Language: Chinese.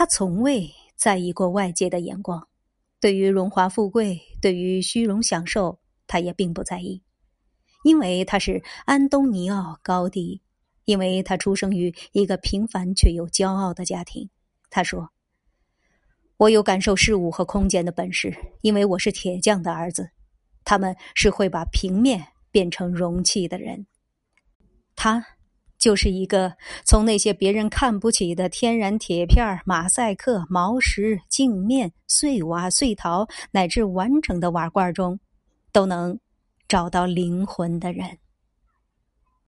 他从未在意过外界的眼光，对于荣华富贵，对于虚荣享受，他也并不在意，因为他是安东尼奥·高迪，因为他出生于一个平凡却又骄傲的家庭。他说：“我有感受事物和空间的本事，因为我是铁匠的儿子。他们是会把平面变成容器的人。”他。就是一个从那些别人看不起的天然铁片、马赛克、毛石、镜面、碎瓦、碎陶，乃至完整的瓦罐中，都能找到灵魂的人。